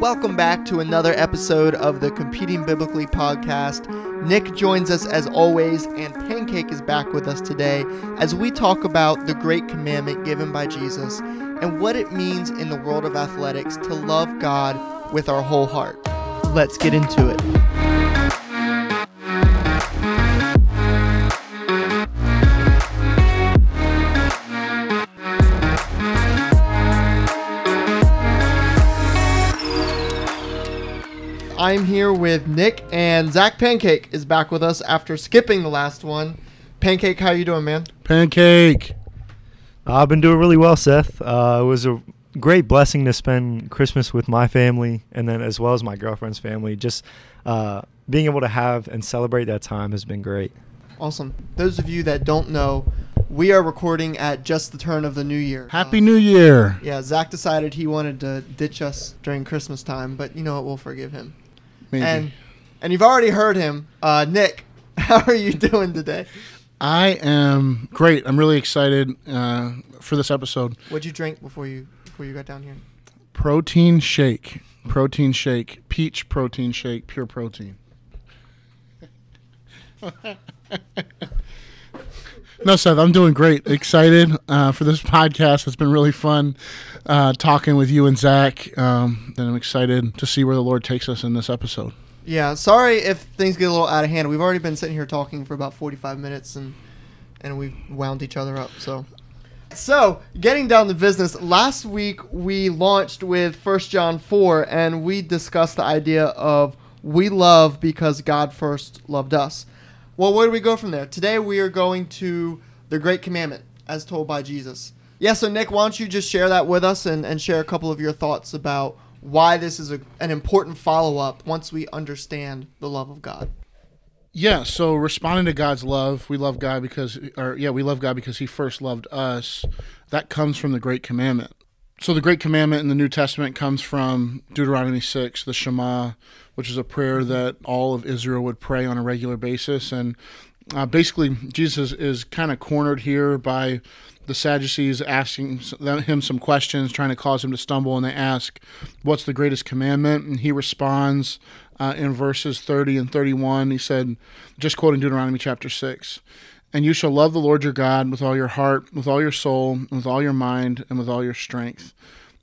Welcome back to another episode of the Competing Biblically podcast. Nick joins us as always, and Pancake is back with us today as we talk about the great commandment given by Jesus and what it means in the world of athletics to love God with our whole heart. Let's get into it. I'm here with Nick and Zach Pancake is back with us after skipping the last one. Pancake, how you doing, man? Pancake. I've been doing really well, Seth. Uh, it was a great blessing to spend Christmas with my family and then as well as my girlfriend's family. Just uh, being able to have and celebrate that time has been great. Awesome. Those of you that don't know, we are recording at just the turn of the new year. Happy New Year. Yeah, Zach decided he wanted to ditch us during Christmas time, but you know what? We'll forgive him. Maybe. And and you've already heard him, uh, Nick. How are you doing today? I am great. I'm really excited uh, for this episode. What'd you drink before you before you got down here? Protein shake. Protein shake. Peach protein shake. Pure protein. no, Seth, I'm doing great. Excited uh, for this podcast. It's been really fun uh, talking with you and Zach. Um, and I'm excited to see where the Lord takes us in this episode. Yeah, sorry if things get a little out of hand. We've already been sitting here talking for about 45 minutes and and we've wound each other up. So so, getting down to business, last week we launched with 1 John 4 and we discussed the idea of we love because God first loved us. Well, where do we go from there? Today we are going to the Great Commandment as told by Jesus. Yeah, so Nick, why don't you just share that with us and, and share a couple of your thoughts about why this is a, an important follow up once we understand the love of God. Yeah, so responding to God's love, we love God because, or yeah, we love God because He first loved us. That comes from the Great Commandment. So the Great Commandment in the New Testament comes from Deuteronomy 6, the Shema, which is a prayer that all of Israel would pray on a regular basis. And uh, basically, Jesus is kind of cornered here by the Sadducees asking him some questions, trying to cause him to stumble, and they ask, What's the greatest commandment? And he responds uh, in verses 30 and 31. He said, just quoting Deuteronomy chapter 6, And you shall love the Lord your God with all your heart, with all your soul, with all your mind, and with all your strength.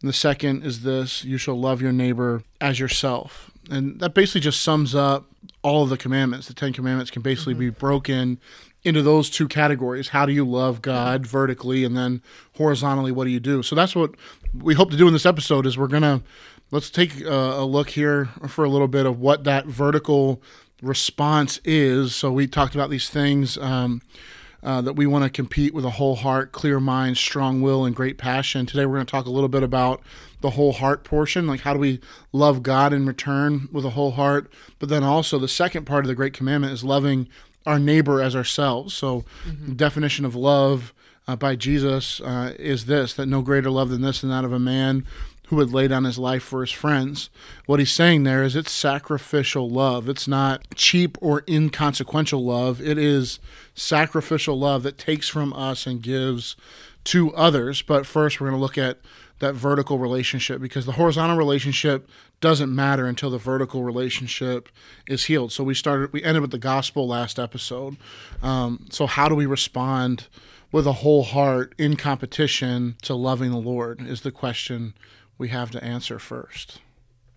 And the second is this you shall love your neighbor as yourself. And that basically just sums up all of the commandments. The Ten Commandments can basically mm-hmm. be broken into those two categories. How do you love God vertically and then horizontally what do you do? So that's what we hope to do in this episode is we're going to let's take a, a, look here for a little bit of what that vertical response is. So we talked about these things um, uh, that we want to compete with a whole heart, clear mind, strong will, and great passion. Today we're going to talk a little bit about the whole heart portion, like how do we love God in return with a whole heart, but then also the second part of the great commandment is loving our neighbor as ourselves. So, mm-hmm. the definition of love uh, by Jesus uh, is this that no greater love than this than that of a man who would lay down his life for his friends. What he's saying there is it's sacrificial love. It's not cheap or inconsequential love. It is sacrificial love that takes from us and gives to others. But first, we're going to look at that vertical relationship because the horizontal relationship doesn't matter until the vertical relationship is healed. So we started, we ended with the gospel last episode. Um, so how do we respond with a whole heart in competition to loving the Lord? Is the question we have to answer first.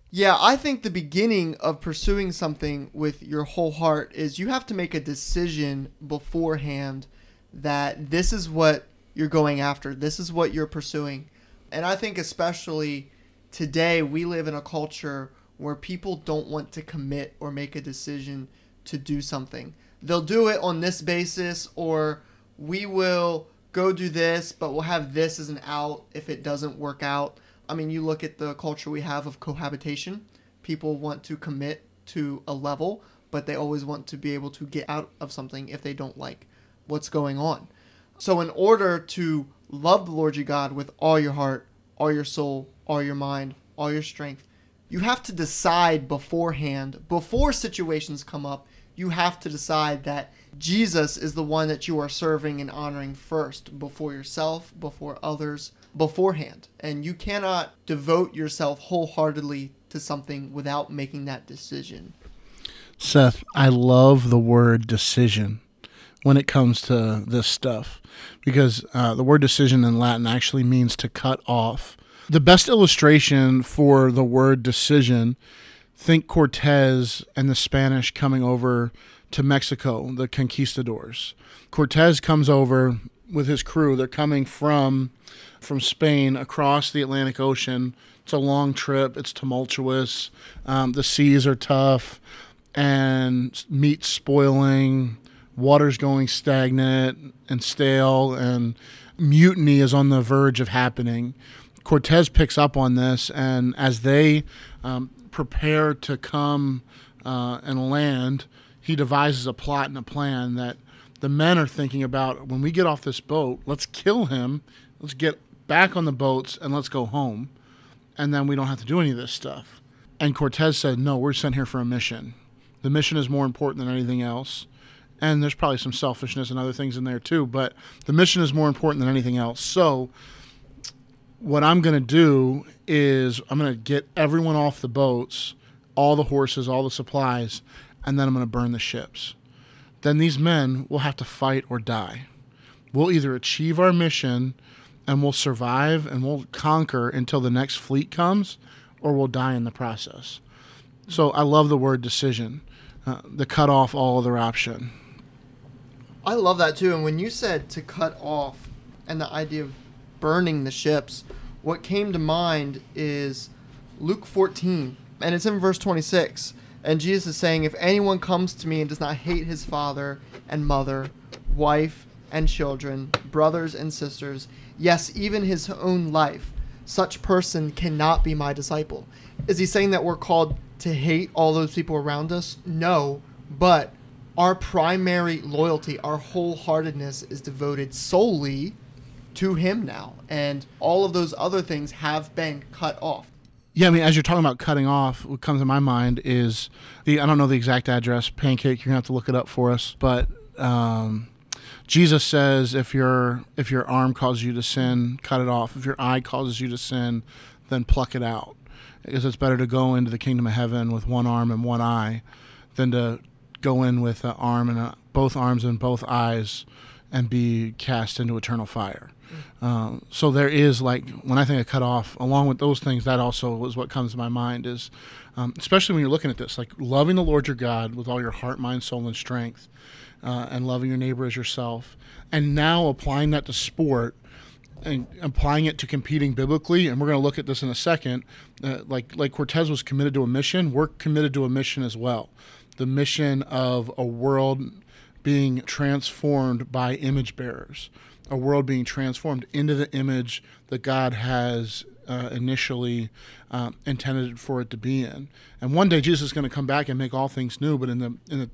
Yeah, I think the beginning of pursuing something with your whole heart is you have to make a decision beforehand that this is what you're going after. This is what you're pursuing. And I think especially today we live in a culture where people don't want to commit or make a decision to do something. They'll do it on this basis or we will go do this, but we'll have this as an out if it doesn't work out. I mean, you look at the culture we have of cohabitation. People want to commit to a level, but they always want to be able to get out of something if they don't like what's going on. So, in order to love the Lord your God with all your heart, all your soul, all your mind, all your strength, you have to decide beforehand, before situations come up, you have to decide that Jesus is the one that you are serving and honoring first, before yourself, before others, beforehand. And you cannot devote yourself wholeheartedly to something without making that decision. Seth, I love the word decision when it comes to this stuff because uh, the word decision in Latin actually means to cut off. The best illustration for the word decision, think Cortez and the Spanish coming over to Mexico, the conquistadors. Cortez comes over with his crew. They're coming from from Spain across the Atlantic Ocean. It's a long trip. It's tumultuous. Um, the seas are tough, and meat's spoiling. Water's going stagnant and stale, and mutiny is on the verge of happening. Cortez picks up on this, and as they um, prepare to come uh, and land, he devises a plot and a plan that the men are thinking about when we get off this boat, let's kill him, let's get back on the boats, and let's go home. And then we don't have to do any of this stuff. And Cortez said, No, we're sent here for a mission. The mission is more important than anything else. And there's probably some selfishness and other things in there too, but the mission is more important than anything else. So, what I'm going to do is I'm going to get everyone off the boats, all the horses, all the supplies, and then I'm going to burn the ships then these men will have to fight or die. We'll either achieve our mission and we'll survive and we'll conquer until the next fleet comes, or we'll die in the process. So I love the word decision, uh, the cut off all other option. I love that too. And when you said to cut off and the idea of burning the ships, what came to mind is Luke 14, and it's in verse 26. And Jesus is saying, If anyone comes to me and does not hate his father and mother, wife and children, brothers and sisters, yes, even his own life, such person cannot be my disciple. Is he saying that we're called to hate all those people around us? No, but our primary loyalty, our wholeheartedness is devoted solely to him now. And all of those other things have been cut off. Yeah, I mean, as you're talking about cutting off, what comes to my mind is the I don't know the exact address. Pancake, you're gonna have to look it up for us. But um, Jesus says, if your if your arm causes you to sin, cut it off. If your eye causes you to sin, then pluck it out. Because it's better to go into the kingdom of heaven with one arm and one eye, than to go in with an arm and a, both arms and both eyes, and be cast into eternal fire. Um, so there is like when I think of cut off, along with those things, that also is what comes to my mind is, um, especially when you're looking at this, like loving the Lord your God with all your heart, mind, soul, and strength, uh, and loving your neighbor as yourself, and now applying that to sport and applying it to competing biblically. And we're going to look at this in a second. Uh, like like Cortez was committed to a mission, we're committed to a mission as well, the mission of a world being transformed by image bearers a world being transformed into the image that God has uh, initially uh, intended for it to be in. And one day Jesus is going to come back and make all things new. But in the in the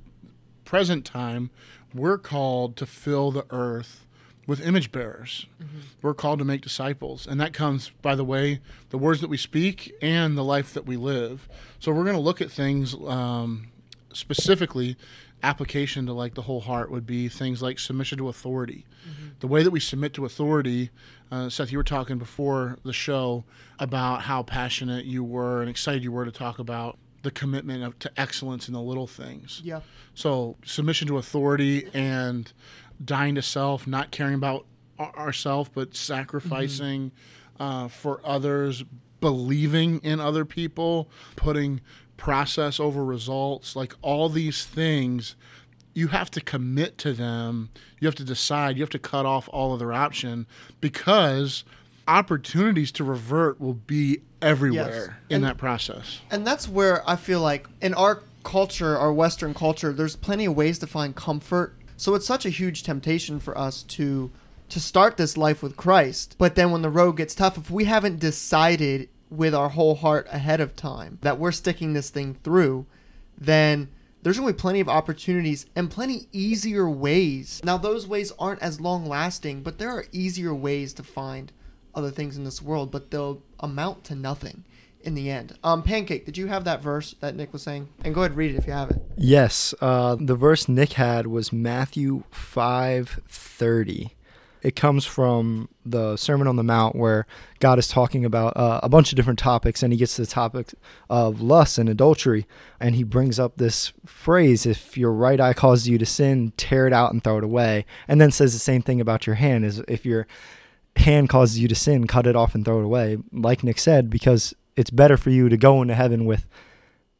present time, we're called to fill the earth with image bearers. Mm-hmm. We're called to make disciples, and that comes by the way the words that we speak and the life that we live. So we're going to look at things um, specifically application to like the whole heart would be things like submission to authority. Mm-hmm. The way that we submit to authority, uh, Seth, you were talking before the show about how passionate you were and excited you were to talk about the commitment of, to excellence in the little things. Yeah. So submission to authority and dying to self, not caring about ourselves, but sacrificing mm-hmm. uh, for others, believing in other people, putting process over results, like all these things, you have to commit to them. You have to decide. You have to cut off all other option because opportunities to revert will be everywhere yes. in and, that process. And that's where I feel like in our culture, our Western culture, there's plenty of ways to find comfort. So it's such a huge temptation for us to to start this life with Christ. But then when the road gets tough, if we haven't decided with our whole heart ahead of time that we're sticking this thing through, then there's going to be plenty of opportunities and plenty easier ways. Now, those ways aren't as long lasting, but there are easier ways to find other things in this world, but they'll amount to nothing in the end. Um, Pancake, did you have that verse that Nick was saying? And go ahead and read it if you have it. Yes, uh, the verse Nick had was Matthew five thirty. It comes from the Sermon on the Mount, where God is talking about uh, a bunch of different topics, and he gets to the topic of lust and adultery, and he brings up this phrase: "If your right eye causes you to sin, tear it out and throw it away." And then says the same thing about your hand: "Is if your hand causes you to sin, cut it off and throw it away." Like Nick said, because it's better for you to go into heaven with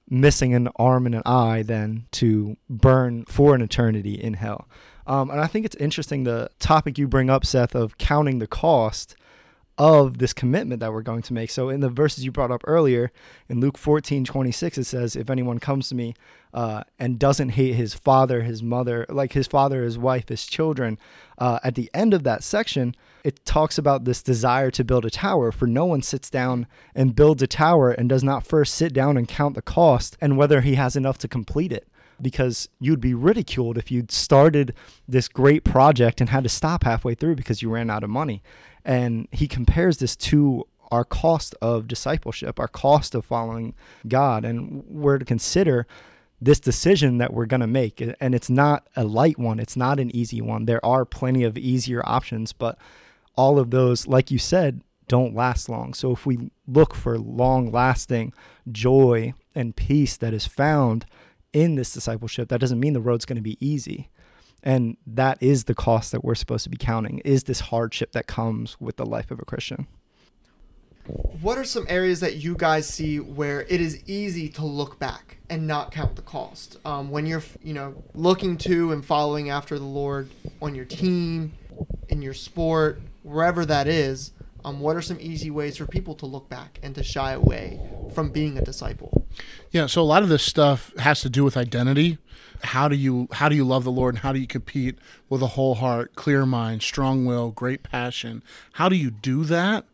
missing an arm and an eye than to burn for an eternity in hell. Um, and I think it's interesting the topic you bring up, Seth, of counting the cost of this commitment that we're going to make. So in the verses you brought up earlier, in Luke 14, 26, it says, If anyone comes to me uh, and doesn't hate his father, his mother, like his father, his wife, his children, uh, at the end of that section, it talks about this desire to build a tower. For no one sits down and builds a tower and does not first sit down and count the cost and whether he has enough to complete it because you'd be ridiculed if you'd started this great project and had to stop halfway through because you ran out of money. And he compares this to our cost of discipleship, our cost of following God. And we're to consider this decision that we're going to make. And it's not a light one, it's not an easy one. There are plenty of easier options, but all of those, like you said, don't last long. So if we look for long lasting joy and peace that is found in this discipleship, that doesn't mean the road's going to be easy. And that is the cost that we're supposed to be counting, is this hardship that comes with the life of a Christian. What are some areas that you guys see where it is easy to look back and not count the cost? Um, when you're, you know, looking to and following after the Lord on your team, in your sport, wherever that is, um, what are some easy ways for people to look back and to shy away from being a disciple? Yeah, so a lot of this stuff has to do with identity. How do you how do you love the Lord and how do you compete with a whole heart, clear mind, strong will, great passion? How do you do that?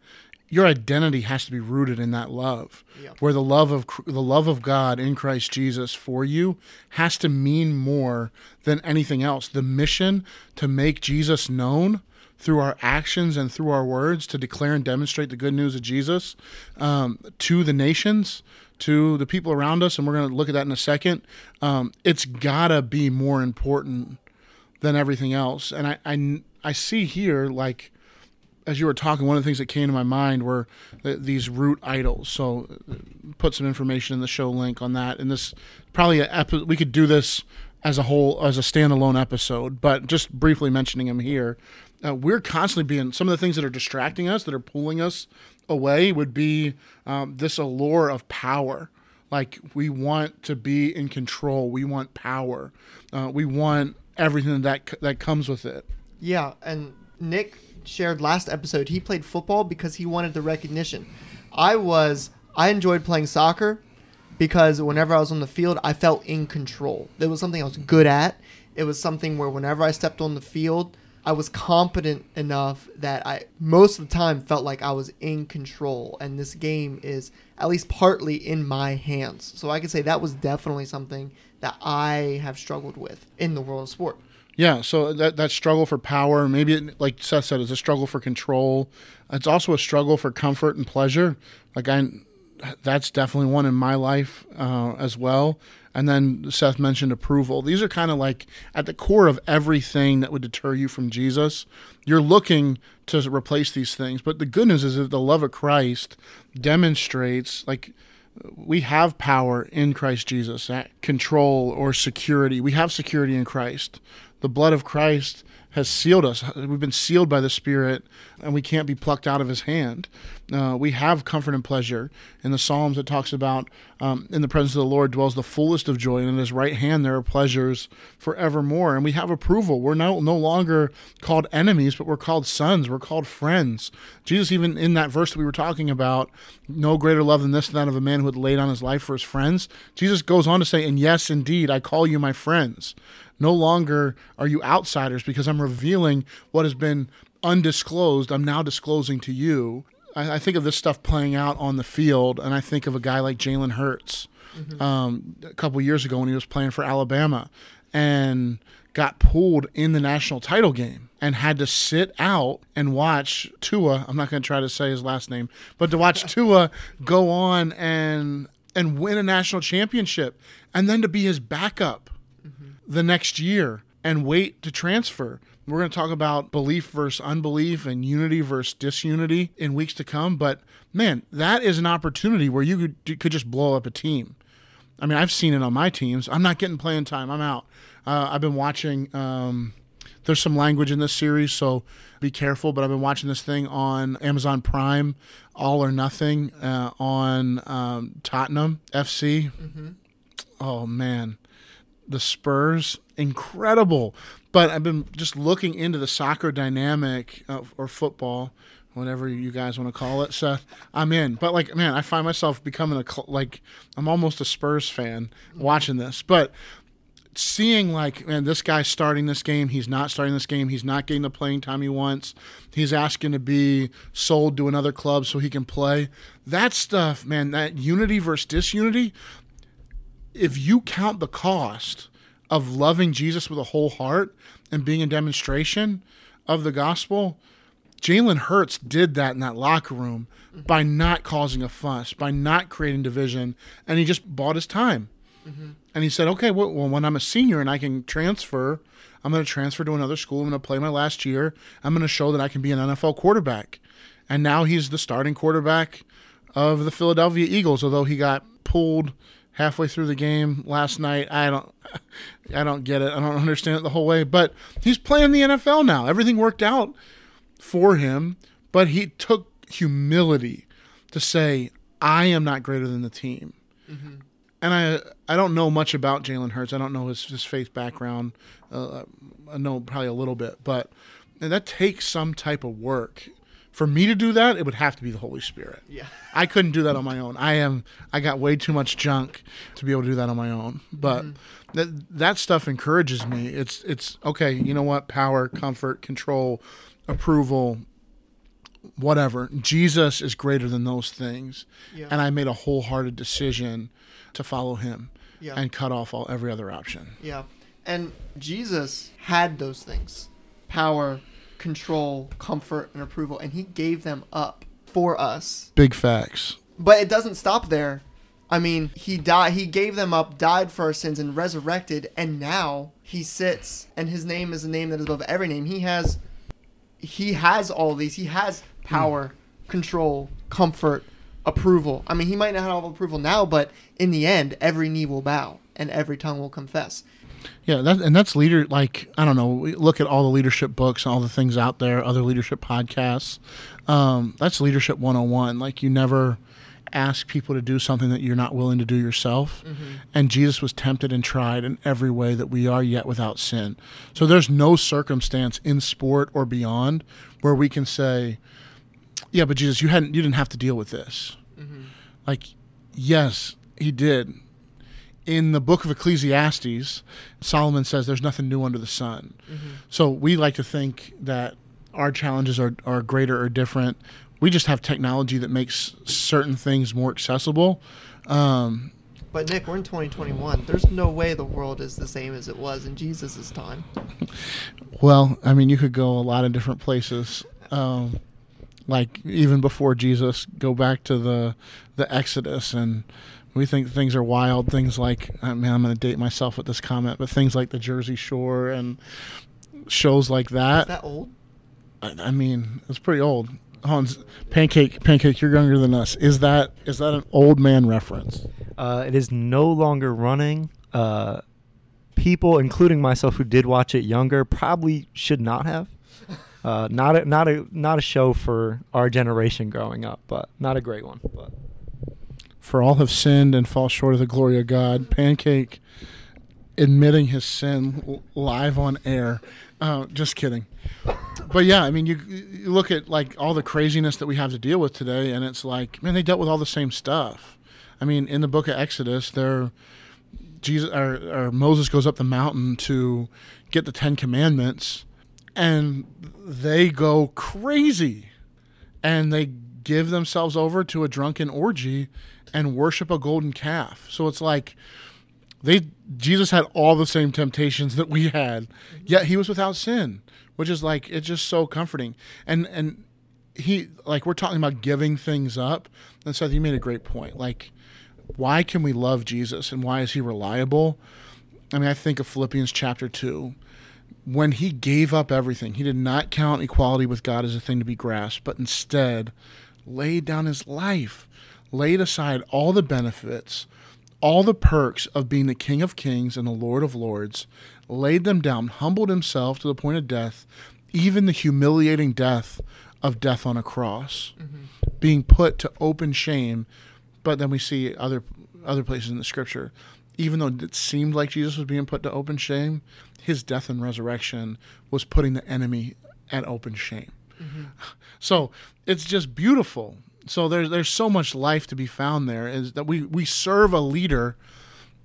Your identity has to be rooted in that love. Yeah. Where the love of the love of God in Christ Jesus for you has to mean more than anything else. The mission to make Jesus known through our actions and through our words to declare and demonstrate the good news of Jesus um, to the nations, to the people around us, and we're going to look at that in a second. Um, it's gotta be more important than everything else. And I, I, I see here like as you were talking, one of the things that came to my mind were the, these root idols. So, put some information in the show link on that. And this probably a epi- we could do this as a whole as a standalone episode, but just briefly mentioning them here uh, we're constantly being some of the things that are distracting us, that are pulling us away, would be um, this allure of power. Like we want to be in control, we want power, uh, we want everything that that comes with it. Yeah, and Nick shared last episode he played football because he wanted the recognition. I was I enjoyed playing soccer because whenever I was on the field, I felt in control. It was something I was good at. It was something where whenever I stepped on the field, I was competent enough that I most of the time felt like I was in control, and this game is at least partly in my hands. So I could say that was definitely something that I have struggled with in the world of sport. Yeah, so that that struggle for power, maybe it, like Seth said, it's a struggle for control. It's also a struggle for comfort and pleasure. Like I, that's definitely one in my life uh, as well. And then Seth mentioned approval. These are kind of like at the core of everything that would deter you from Jesus. You're looking to replace these things. But the good news is that the love of Christ demonstrates like we have power in Christ Jesus, control or security. We have security in Christ. The blood of Christ has sealed us. We've been sealed by the Spirit, and we can't be plucked out of His hand. Uh, we have comfort and pleasure. In the Psalms, it talks about um, in the presence of the Lord dwells the fullest of joy, and in His right hand there are pleasures forevermore. And we have approval. We're no, no longer called enemies, but we're called sons. We're called friends. Jesus, even in that verse that we were talking about, no greater love than this, than that of a man who would lay down his life for his friends. Jesus goes on to say, And yes, indeed, I call you my friends. No longer are you outsiders because I'm revealing what has been undisclosed. I'm now disclosing to you. I, I think of this stuff playing out on the field, and I think of a guy like Jalen Hurts mm-hmm. um, a couple years ago when he was playing for Alabama and got pulled in the national title game and had to sit out and watch Tua. I'm not going to try to say his last name, but to watch Tua go on and and win a national championship, and then to be his backup the next year and wait to transfer. We're going to talk about belief versus unbelief and unity versus disunity in weeks to come. But man, that is an opportunity where you could, could just blow up a team. I mean, I've seen it on my teams. I'm not getting playing time. I'm out. Uh, I've been watching. Um, there's some language in this series, so be careful. But I've been watching this thing on Amazon Prime, All or Nothing, uh, on um, Tottenham FC. Mm-hmm. Oh man, the Spurs, incredible. But I've been just looking into the soccer dynamic or football, whatever you guys want to call it. So I'm in. But like, man, I find myself becoming a like I'm almost a Spurs fan watching this. But seeing like, man, this guy's starting this game. He's not starting this game. He's not getting the playing time he wants. He's asking to be sold to another club so he can play. That stuff, man. That unity versus disunity. If you count the cost of loving Jesus with a whole heart and being a demonstration of the gospel, Jalen Hurts did that in that locker room mm-hmm. by not causing a fuss, by not creating division, and he just bought his time. Mm-hmm. And he said, okay, well, well, when I'm a senior and I can transfer, I'm going to transfer to another school. I'm going to play my last year. I'm going to show that I can be an NFL quarterback. And now he's the starting quarterback of the Philadelphia Eagles, although he got pulled halfway through the game last night. I don't I don't get it. I don't understand it the whole way, but he's playing the NFL now. Everything worked out for him, but he took humility to say, "I am not greater than the team." Mm-hmm. And I I don't know much about Jalen Hurts. I don't know his his faith background. Uh, I know probably a little bit, but that takes some type of work for me to do that, it would have to be the Holy Spirit. Yeah. I couldn't do that on my own. I am I got way too much junk to be able to do that on my own. But mm-hmm. that that stuff encourages me. It's it's okay, you know what? Power, comfort, control, approval, whatever. Jesus is greater than those things. Yeah. And I made a wholehearted decision to follow him yeah. and cut off all every other option. Yeah. And Jesus had those things. Power, control, comfort, and approval, and he gave them up for us. Big facts. But it doesn't stop there. I mean, he died he gave them up, died for our sins and resurrected, and now he sits and his name is a name that is above every name. He has he has all these. He has power, mm. control, comfort, approval. I mean, he might not have all approval now, but in the end, every knee will bow and every tongue will confess. Yeah, that, and that's leader. Like I don't know. look at all the leadership books, all the things out there, other leadership podcasts. Um, that's leadership 101. Like you never ask people to do something that you're not willing to do yourself. Mm-hmm. And Jesus was tempted and tried in every way that we are yet without sin. So there's no circumstance in sport or beyond where we can say, "Yeah, but Jesus, you hadn't, you didn't have to deal with this." Mm-hmm. Like, yes, he did in the book of Ecclesiastes, Solomon says there's nothing new under the sun. Mm-hmm. So we like to think that our challenges are, are greater or different. We just have technology that makes certain things more accessible. Um, but Nick, we're in 2021. There's no way the world is the same as it was in Jesus' time. well, I mean, you could go a lot of different places. Um, like even before Jesus, go back to the the Exodus and we think things are wild. Things like, I mean, I'm going to date myself with this comment, but things like the Jersey Shore and shows like that. Is that old? I, I mean, it's pretty old. Hans, pancake, pancake. You're younger than us. Is that is that an old man reference? Uh, it is no longer running. Uh, people, including myself, who did watch it younger, probably should not have. Uh, not a not a not a show for our generation growing up, but not a great one. But for all have sinned and fall short of the glory of God. Pancake admitting his sin live on air. Uh, just kidding. But yeah, I mean, you, you look at like all the craziness that we have to deal with today, and it's like, man, they dealt with all the same stuff. I mean, in the book of Exodus, there, Jesus or, or Moses goes up the mountain to get the Ten Commandments, and they go crazy, and they give themselves over to a drunken orgy and worship a golden calf. So it's like they Jesus had all the same temptations that we had, yet he was without sin, which is like it's just so comforting. And and he like we're talking about giving things up. And Seth, you made a great point. Like, why can we love Jesus and why is he reliable? I mean, I think of Philippians chapter two. when he gave up everything, he did not count equality with God as a thing to be grasped, but instead laid down his life, laid aside all the benefits, all the perks of being the King of Kings and the Lord of Lords, laid them down, humbled himself to the point of death, even the humiliating death of death on a cross, mm-hmm. being put to open shame. But then we see other other places in the scripture, even though it seemed like Jesus was being put to open shame, his death and resurrection was putting the enemy at open shame. Mm-hmm. So it's just beautiful. So there's there's so much life to be found there. Is that we we serve a leader.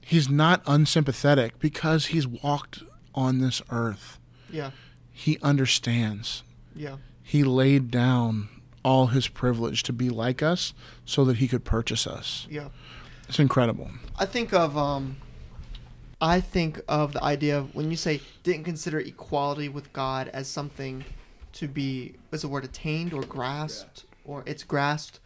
He's not unsympathetic because he's walked on this earth. Yeah. He understands. Yeah. He laid down all his privilege to be like us so that he could purchase us. Yeah. It's incredible. I think of um I think of the idea of when you say didn't consider equality with God as something to be as a word attained or grasped. Or it's grasped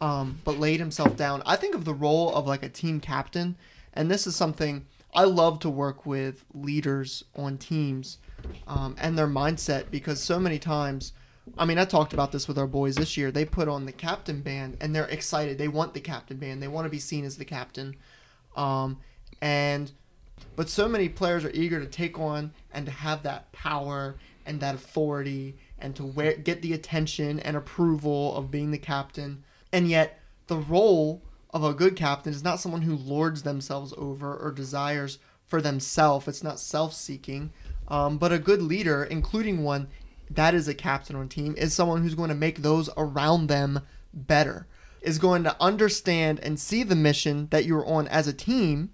um, but laid himself down. I think of the role of like a team captain and this is something i love to work with leaders on teams um, and their mindset because so many times i mean i talked about this with our boys this year they put on the captain band and they're excited. They want the captain band. They want to be seen as the captain. Um, and but so many players are eager to take on and to have that power and that authority and to wear, get the attention and approval of being the captain. And yet, the role of a good captain is not someone who lords themselves over or desires for themselves. It's not self seeking. Um, but a good leader, including one that is a captain on a team, is someone who's going to make those around them better, is going to understand and see the mission that you're on as a team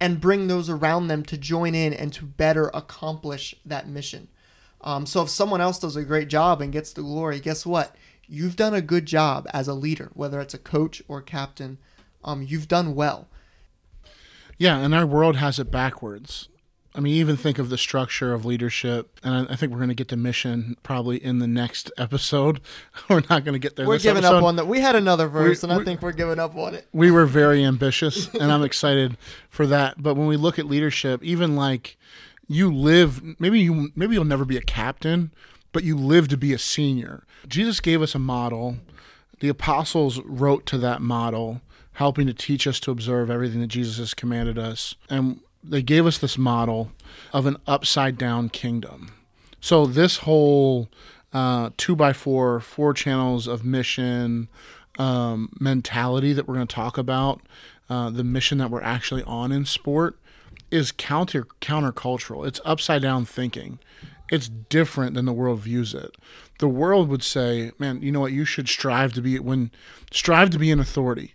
and bring those around them to join in and to better accomplish that mission. Um, so if someone else does a great job and gets the glory, guess what? You've done a good job as a leader, whether it's a coach or captain. Um, you've done well. Yeah, and our world has it backwards. I mean, even think of the structure of leadership, and I think we're going to get to mission probably in the next episode. we're not going to get there. We're giving episode. up on that. We had another verse, we, and I think we're giving up on it. We were very ambitious, and I'm excited for that. But when we look at leadership, even like you live maybe you maybe you'll never be a captain but you live to be a senior. Jesus gave us a model. The apostles wrote to that model helping to teach us to observe everything that jesus has commanded us. And they gave us this model of an upside down kingdom. So this whole uh, two by four four channels of mission um, mentality that we're going to talk about uh, the mission that we're actually on in sport is counter countercultural. It's upside down thinking. It's different than the world views it. The world would say, "Man, you know what? You should strive to be when strive to be an authority."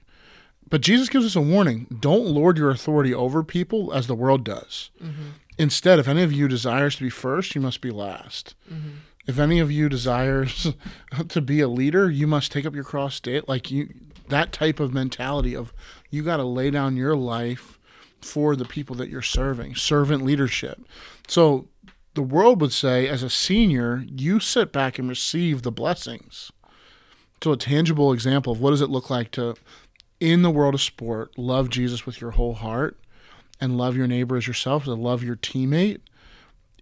But Jesus gives us a warning: don't lord your authority over people as the world does. Mm-hmm. Instead, if any of you desires to be first, you must be last. Mm-hmm. If any of you desires to be a leader, you must take up your cross state like you that type of mentality of you got to lay down your life for the people that you're serving, servant leadership. So the world would say, as a senior, you sit back and receive the blessings. So a tangible example of what does it look like to, in the world of sport, love Jesus with your whole heart and love your neighbor as yourself, to love your teammate.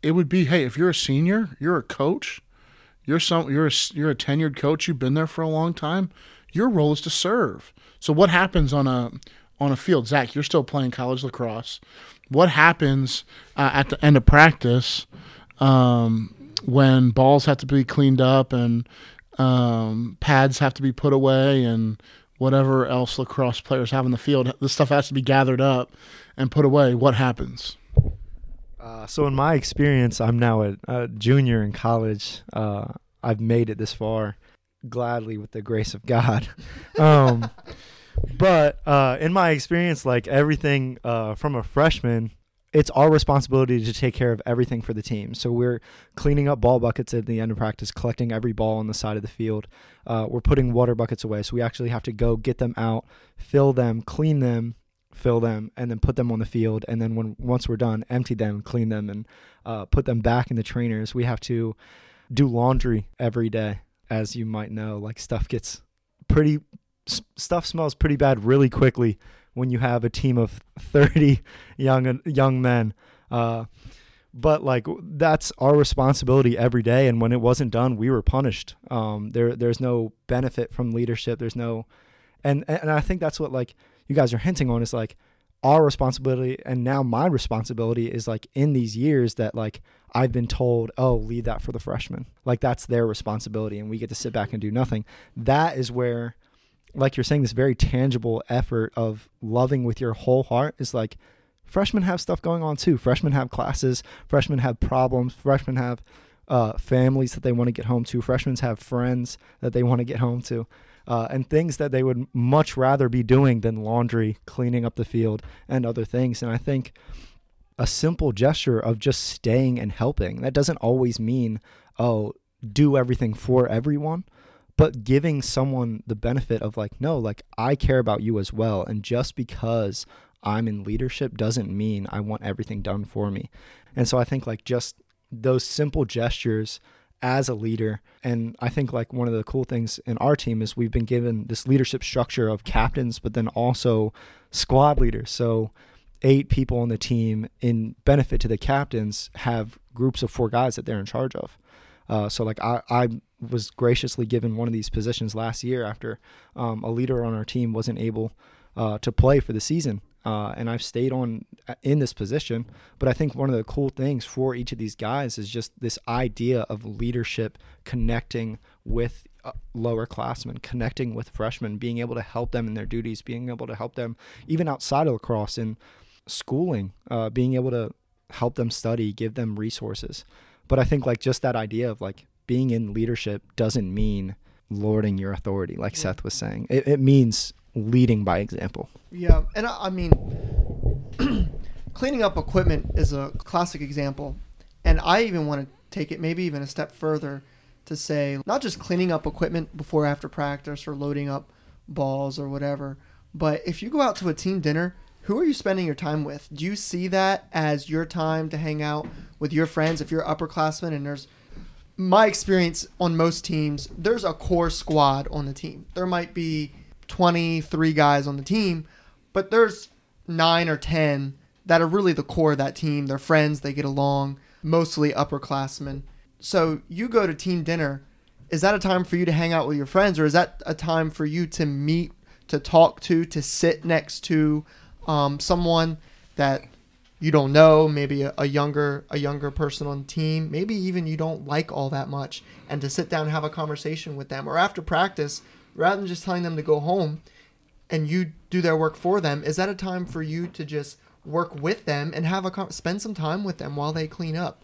It would be, hey, if you're a senior, you're a coach, you're some, you're a, you're a tenured coach, you've been there for a long time. Your role is to serve. So what happens on a on a field. Zach, you're still playing college lacrosse. What happens uh, at the end of practice um, when balls have to be cleaned up and um, pads have to be put away and whatever else lacrosse players have in the field? This stuff has to be gathered up and put away. What happens? Uh, so, in my experience, I'm now a, a junior in college. Uh, I've made it this far gladly with the grace of God. Um, but uh, in my experience, like everything uh, from a freshman, it's our responsibility to take care of everything for the team. So we're cleaning up ball buckets at the end of practice, collecting every ball on the side of the field. Uh, we're putting water buckets away, so we actually have to go get them out, fill them, clean them, fill them, and then put them on the field. And then when once we're done, empty them, clean them, and uh, put them back in the trainers. We have to do laundry every day, as you might know. Like stuff gets pretty stuff smells pretty bad really quickly when you have a team of 30 young young men. Uh, but like that's our responsibility every day and when it wasn't done we were punished um there there's no benefit from leadership there's no and and i think that's what like you guys are hinting on is like our responsibility and now my responsibility is like in these years that like I've been told, oh, leave that for the freshmen. Like that's their responsibility and we get to sit back and do nothing. That is where like you're saying this very tangible effort of loving with your whole heart is like freshmen have stuff going on too. Freshmen have classes, freshmen have problems, freshmen have uh, families that they want to get home to, freshmen have friends that they want to get home to. Uh, and things that they would much rather be doing than laundry, cleaning up the field, and other things. And I think a simple gesture of just staying and helping that doesn't always mean, oh, do everything for everyone but giving someone the benefit of like no like i care about you as well and just because i'm in leadership doesn't mean i want everything done for me and so i think like just those simple gestures as a leader. And I think like one of the cool things in our team is we've been given this leadership structure of captains, but then also squad leaders. So eight people on the team in benefit to the captains have groups of four guys that they're in charge of. Uh, so like I, I was graciously given one of these positions last year after um, a leader on our team wasn't able uh, to play for the season uh, and I've stayed on uh, in this position. But I think one of the cool things for each of these guys is just this idea of leadership connecting with uh, lower classmen, connecting with freshmen, being able to help them in their duties, being able to help them even outside of lacrosse in schooling, uh, being able to help them study, give them resources. But I think like just that idea of like being in leadership doesn't mean lording your authority, like yeah. Seth was saying. It, it means leading by example. Yeah, and I, I mean, cleaning up equipment is a classic example, and I even want to take it maybe even a step further to say not just cleaning up equipment before after practice or loading up balls or whatever, but if you go out to a team dinner, who are you spending your time with? Do you see that as your time to hang out with your friends if you're upperclassmen and there's my experience on most teams, there's a core squad on the team. There might be 23 guys on the team, but there's nine or 10 that are really the core of that team. They're friends, they get along, mostly upperclassmen. So you go to team dinner. Is that a time for you to hang out with your friends, or is that a time for you to meet, to talk to, to sit next to um, someone that you don't know, maybe a, a, younger a younger person on the team, maybe even you don't like all that much, and to sit down and have a conversation with them, or after practice, rather than just telling them to go home and you do their work for them, is that a time for you to just work with them and have a spend some time with them while they clean up?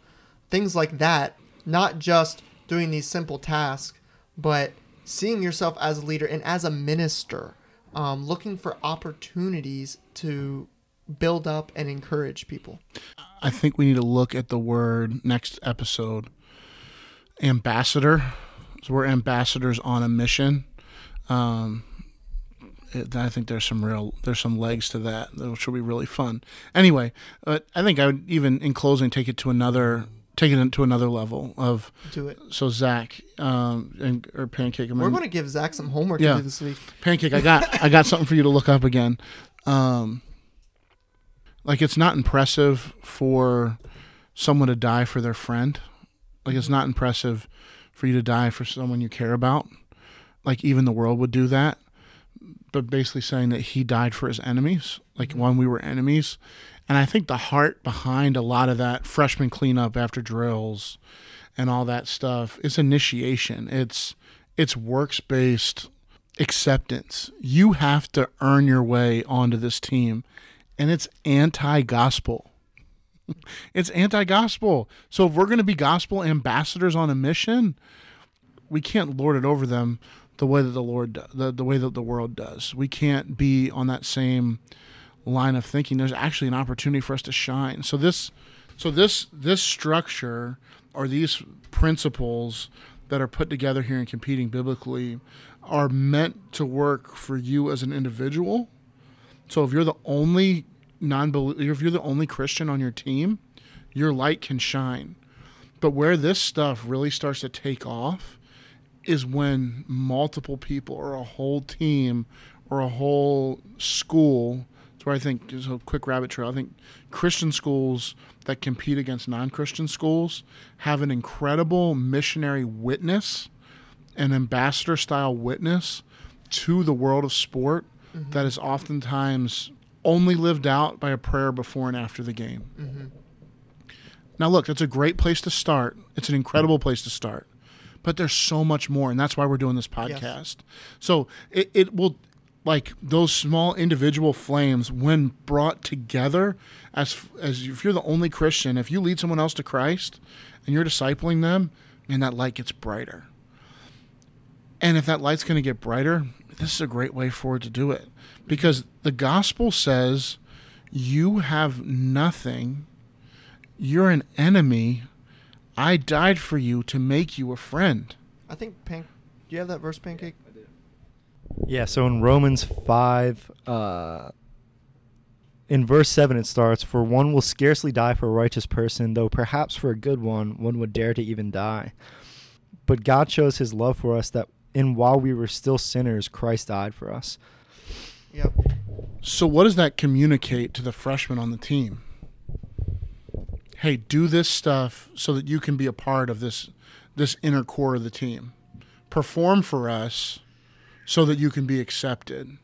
Things like that, not just doing these simple tasks, but seeing yourself as a leader and as a minister, um, looking for opportunities to build up and encourage people. I think we need to look at the word next episode ambassador. So we're ambassadors on a mission. Um, it, I think there's some real there's some legs to that, which will be really fun. Anyway, uh, I think I would even in closing take it to another take it to another level of do it. So Zach um, and or Pancake. I mean, We're going to give Zach some homework yeah. to do this week. Pancake, I got I got something for you to look up again. Um, like it's not impressive for someone to die for their friend. Like it's not impressive for you to die for someone you care about like even the world would do that but basically saying that he died for his enemies like mm-hmm. when we were enemies. And i think the heart behind a lot of that freshman cleanup after drills and all that stuff is initiation. It's it's works based acceptance. You have to earn your way onto this team and it's anti-gospel. It's anti-gospel. So if we're going to be gospel ambassadors on a mission we can't lord it over them the way that the Lord the the way that the world does. We can't be on that same line of thinking. There's actually an opportunity for us to shine. So this so this this structure or these principles that are put together here and competing biblically are meant to work for you as an individual. So if you're the only non if you're the only Christian on your team, your light can shine. But where this stuff really starts to take off is when multiple people or a whole team or a whole school That's where I think just a quick rabbit trail. I think Christian schools that compete against non-Christian schools have an incredible missionary witness, an ambassador style witness to the world of sport Mm-hmm. that is oftentimes only lived out by a prayer before and after the game. Mm-hmm. Now, look, that's a great place to start. It's an incredible place to start. But there's so much more, and that's why we're doing this podcast. So it, it will, like those small individual flames, when brought together, as as if you're the only Christian, if you lead someone else to Christ, and you're discipling them, and that light gets brighter. And if that light's going to get brighter, this is a great way forward to do it, because the gospel says you have nothing you're an enemy. I died for you to make you a friend. I think Pan. Do you have that verse, Pancake? Yeah, so in Romans 5, uh, in verse 7, it starts For one will scarcely die for a righteous person, though perhaps for a good one, one would dare to even die. But God shows his love for us that in while we were still sinners, Christ died for us. Yeah. So, what does that communicate to the freshmen on the team? Hey, do this stuff so that you can be a part of this this inner core of the team. Perform for us so that you can be accepted.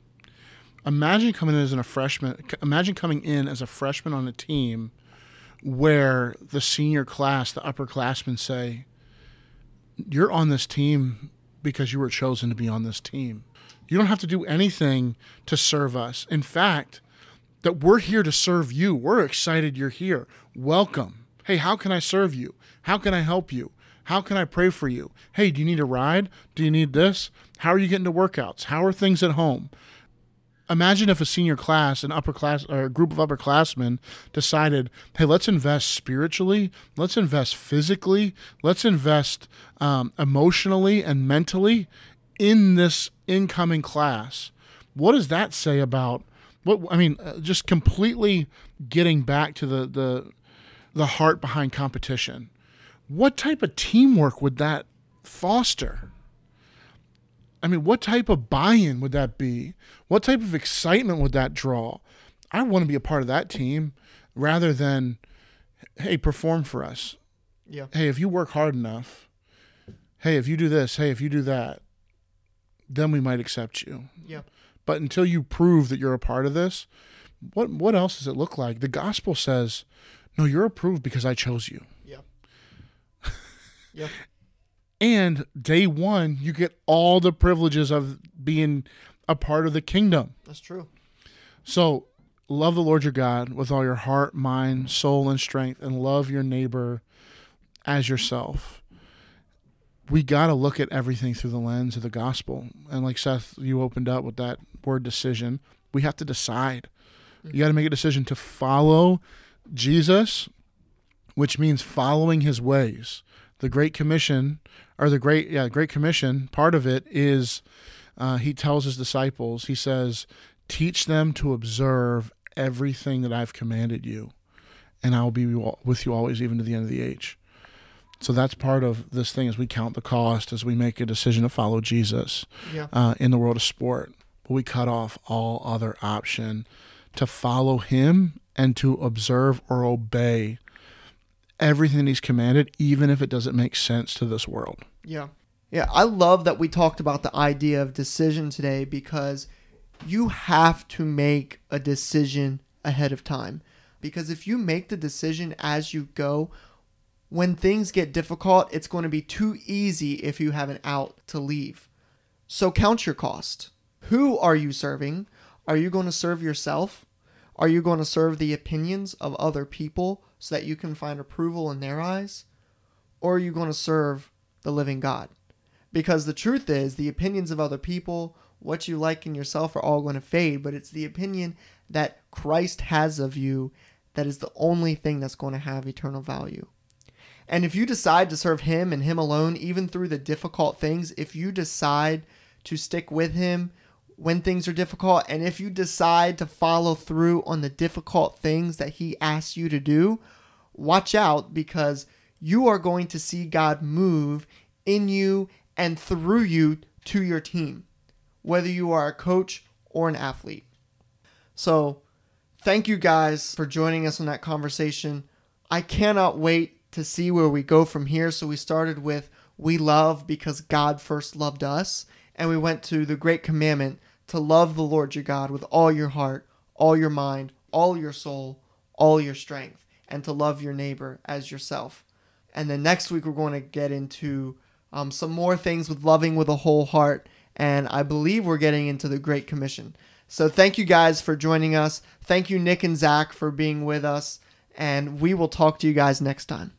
Imagine coming in as a freshman. Imagine coming in as a freshman on a team where the senior class, the upperclassmen say, "You're on this team because you were chosen to be on this team. You don't have to do anything to serve us. In fact, that we're here to serve you. We're excited you're here. Welcome. Hey, how can I serve you? How can I help you? How can I pray for you? Hey, do you need a ride? Do you need this? How are you getting to workouts? How are things at home? Imagine if a senior class, an upper class, or a group of upperclassmen decided, hey, let's invest spiritually, let's invest physically, let's invest um, emotionally and mentally in this incoming class. What does that say about what? I mean, uh, just completely getting back to the the the heart behind competition. What type of teamwork would that foster? I mean, what type of buy in would that be? What type of excitement would that draw? I want to be a part of that team rather than, hey, perform for us. Yeah. Hey, if you work hard enough, hey, if you do this, hey, if you do that, then we might accept you. Yeah. But until you prove that you're a part of this, what what else does it look like? The gospel says, no, you're approved because I chose you. Yeah. yeah. And day one, you get all the privileges of being a part of the kingdom. That's true. So love the Lord your God with all your heart, mind, soul, and strength, and love your neighbor as yourself. We got to look at everything through the lens of the gospel. And like Seth, you opened up with that word decision. We have to decide. You mm-hmm. got to make a decision to follow Jesus, which means following his ways. The Great Commission, or the Great, yeah, Great Commission, part of it is uh, he tells his disciples, he says, teach them to observe everything that I've commanded you, and I will be with you always, even to the end of the age. So that's part of this thing as we count the cost, as we make a decision to follow Jesus Yeah. uh, in the world of sport. But we cut off all other option to follow him and to observe or obey everything he's commanded, even if it doesn't make sense to this world. Yeah. Yeah, I love that we talked about the idea of decision today because you have to make a decision ahead of time. Because if you make the decision as you go, when things get difficult, it's going to be too easy if you have an out to leave. So count your cost. Who are you serving? Are you going to serve yourself? Are you going to serve the opinions of other people so that you can find approval in their eyes? Or are you going to serve the living God? Because the truth is, the opinions of other people, what you like in yourself, are all going to fade, but it's the opinion that Christ has of you that is the only thing that's going to have eternal value. And if you decide to serve Him and Him alone, even through the difficult things, if you decide to stick with Him when things are difficult, and if you decide to follow through on the difficult things that He asks you to do, watch out because you are going to see God move in you and through you to your team, whether you are a coach or an athlete. So, thank you guys for joining us on that conversation. I cannot wait to see where we go from here. So we started with we love because God first loved us, and we went to the great commandment to love the Lord your God with all your heart, all your mind, all your soul, all your strength, and to love your neighbor as yourself. And then next week, we're going to get into um, some more things with loving with a whole heart. And I believe we're getting into the Great Commission. So thank you guys for joining us. Thank you, Nick and Zach, for being with us. And we will talk to you guys next time.